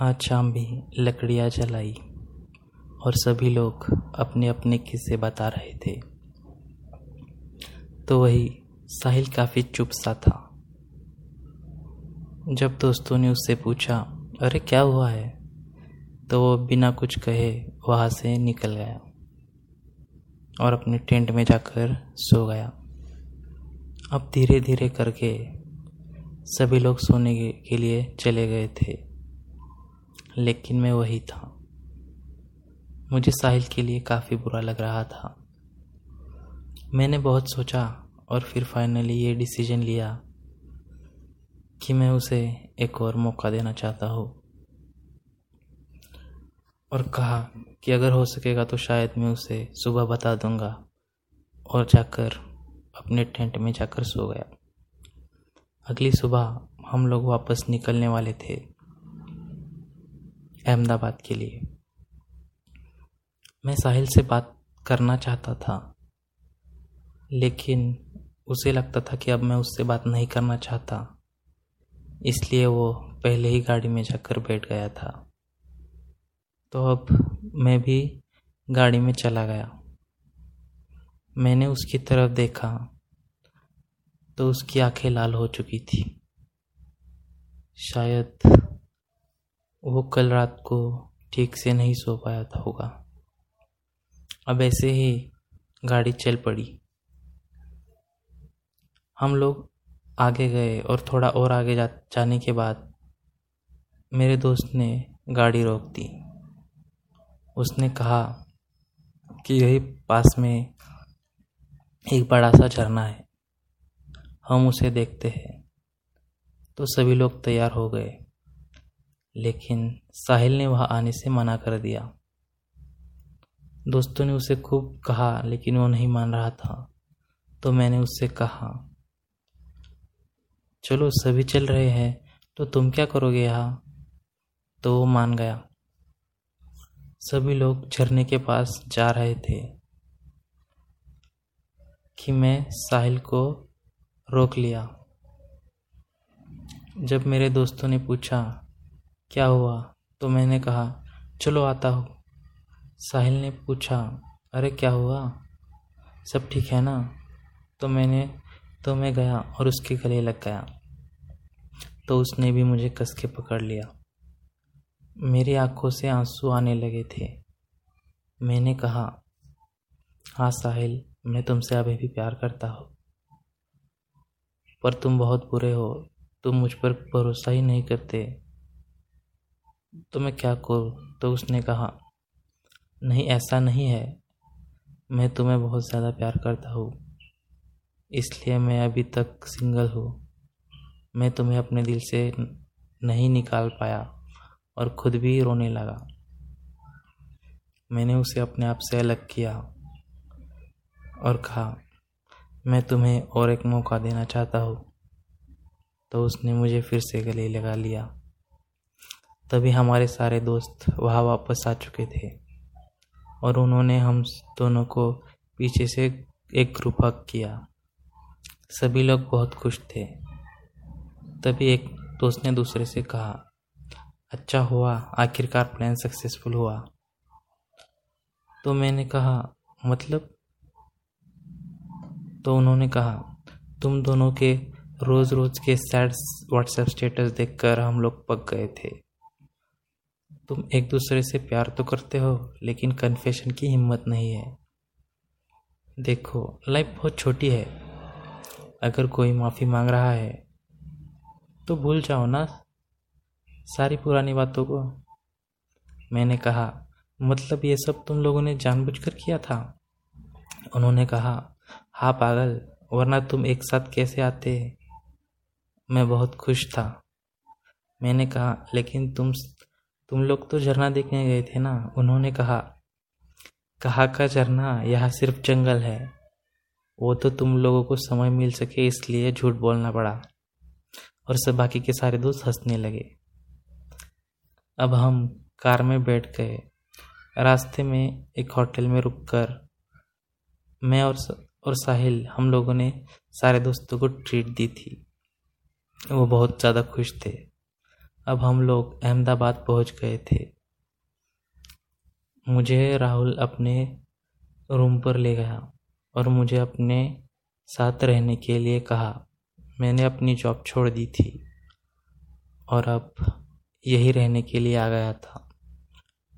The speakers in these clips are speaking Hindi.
आज शाम भी लकड़ियाँ जलाई और सभी लोग अपने अपने किस्से बता रहे थे। तो वही साहिल काफ़ी चुप सा था। जब दोस्तों ने उससे पूछा, अरे, क्या हुआ है? तो वो बिना कुछ कहे वहाँ से निकल गया और अपने टेंट में जाकर सो गया। अब धीरे धीरे करके सभी लोग सोने के लिए चले गए थे। लेकिन मैं वही था। मुझे साहिल के लिए काफ़ी बुरा लग रहा था। मैंने बहुत सोचा और फिर फाइनली ये डिसीज़न लिया कि मैं उसे एक और मौका देना चाहता हूँ। और कहा कि अगर हो सकेगा तो शायद मैं उसे सुबह बता दूँगा और जाकर अपने टेंट में जाकर सो गया। अगली सुबह हम लोग वापस निकलने वाले थे। अहमदाबाद के लिए। मैं साहिल से बात करना चाहता था, लेकिन उसे लगता था कि अब मैं उससे बात नहीं करना चाहता। इसलिए वो पहले ही गाड़ी में जाकर बैठ गया था। तो अब मैं भी गाड़ी में चला गया। मैंने उसकी तरफ़ देखा तो उसकी आँखें लाल हो चुकी थी। शायद वो कल रात को ठीक से नहीं सो पाया था होगा। अब ऐसे ही गाड़ी चल पड़ी। हम लोग आगे गए और थोड़ा और आगे जा, जाने के बाद मेरे दोस्त ने गाड़ी रोक दी। उसने कहा कि यही पास में एक बड़ा सा झरना है। हम उसे देखते हैं। तो सभी लोग तैयार हो गए। लेकिन साहिल ने वहाँ आने से मना कर दिया। दोस्तों ने उसे खूब कहा, लेकिन वो नहीं मान रहा था। तो मैंने उससे कहा, चलो, सभी चल रहे हैं तो तुम क्या करोगे यहाँ? तो वो मान गया। सभी लोग झरने के पास जा रहे थे कि मैं साहिल को रोक लिया। जब मेरे दोस्तों ने पूछा क्या हुआ? तो मैंने कहा, चलो आता हूँ। साहिल ने पूछा, अरे, क्या हुआ? सब ठीक है ना? तो मैंने तो मैं गया और उसके गले लग गया। तो उसने भी मुझे कस के पकड़ लिया। मेरी आँखों से आँसू आने लगे थे। मैंने कहा हाँ साहिल, मैं तुमसे अभी भी प्यार करता हूँ। पर तुम बहुत बुरे हो। तुम मुझ पर भरोसा ही नहीं करते। तो मैं क्या करूँ? तो उसने कहा, नहीं, ऐसा नहीं है। मैं तुम्हें बहुत ज़्यादा प्यार करता हूँ। इसलिए मैं अभी तक सिंगल हूँ। मैं तुम्हें अपने दिल से नहीं निकाल पाया और खुद भी रोने लगा। मैंने उसे अपने आप से अलग किया और कहा, मैं तुम्हें और एक मौका देना चाहता हूँ। तो उसने मुझे फिर से गले लगा लिया। तभी हमारे सारे दोस्त वहाँ वापस आ चुके थे। और उन्होंने हम दोनों को पीछे से एक ग्रुप हक किया। सभी लोग बहुत खुश थे। तभी एक दोस्त ने दूसरे से कहा अच्छा हुआ, आखिरकार प्लान सक्सेसफुल हुआ। तो मैंने कहा मतलब? तो उन्होंने कहा, तुम दोनों के रोज रोज के सैड व्हाट्सएप स्टेटस देखकर हम लोग पक गए थे। तुम एक दूसरे से प्यार तो करते हो, लेकिन कन्फेशन की हिम्मत नहीं है। देखो लाइफ बहुत छोटी है। अगर कोई माफ़ी मांग रहा है तो भूल जाओ ना सारी पुरानी बातों को। मैंने कहा मतलब ये सब तुम लोगों ने जानबूझकर किया था? उन्होंने कहा हाँ पागल, वरना तुम एक साथ कैसे आते? मैं बहुत खुश था। मैंने कहा, लेकिन तुम तुम लोग तो झरना देखने गए थे ना? उन्होंने कहा कहा का झरना? यहाँ सिर्फ़ जंगल है। वो तो तुम लोगों को समय मिल सके इसलिए झूठ बोलना पड़ा। और सब बाकी के सारे दोस्त हंसने लगे। अब हम कार में बैठ गए। रास्ते में एक होटल में रुककर मैं और और साहिल हम लोगों ने सारे दोस्तों को ट्रीट दी थी। वो बहुत ज़्यादा खुश थे। अब हम लोग अहमदाबाद पहुँच गए थे। मुझे राहुल अपने रूम पर ले गया और मुझे अपने साथ रहने के लिए कहा। मैंने अपनी जॉब छोड़ दी थी और अब यही रहने के लिए आ गया था।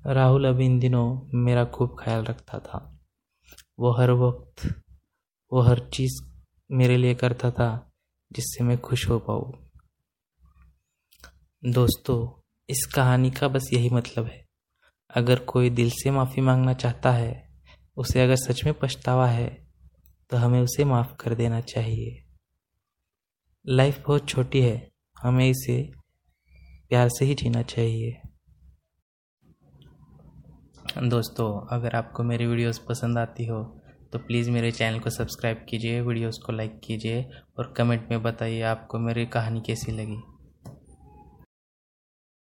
राहुल अब इन दिनों मेरा खूब ख्याल रखता था। वो हर वक्त, वो हर चीज़ मेरे लिए करता था जिससे मैं खुश हो पाऊँ। दोस्तों, इस कहानी का बस यही मतलब है। अगर कोई दिल से माफ़ी मांगना चाहता है, उसे अगर सच में पछतावा है तो हमें उसे माफ़ कर देना चाहिए। लाइफ बहुत छोटी है, हमें इसे प्यार से ही जीना चाहिए। दोस्तों, अगर आपको मेरी वीडियोस पसंद आती हो तो प्लीज़ मेरे चैनल को सब्सक्राइब कीजिए, वीडियोस को लाइक कीजिए और कमेंट में बताइए आपको मेरी कहानी कैसी लगी।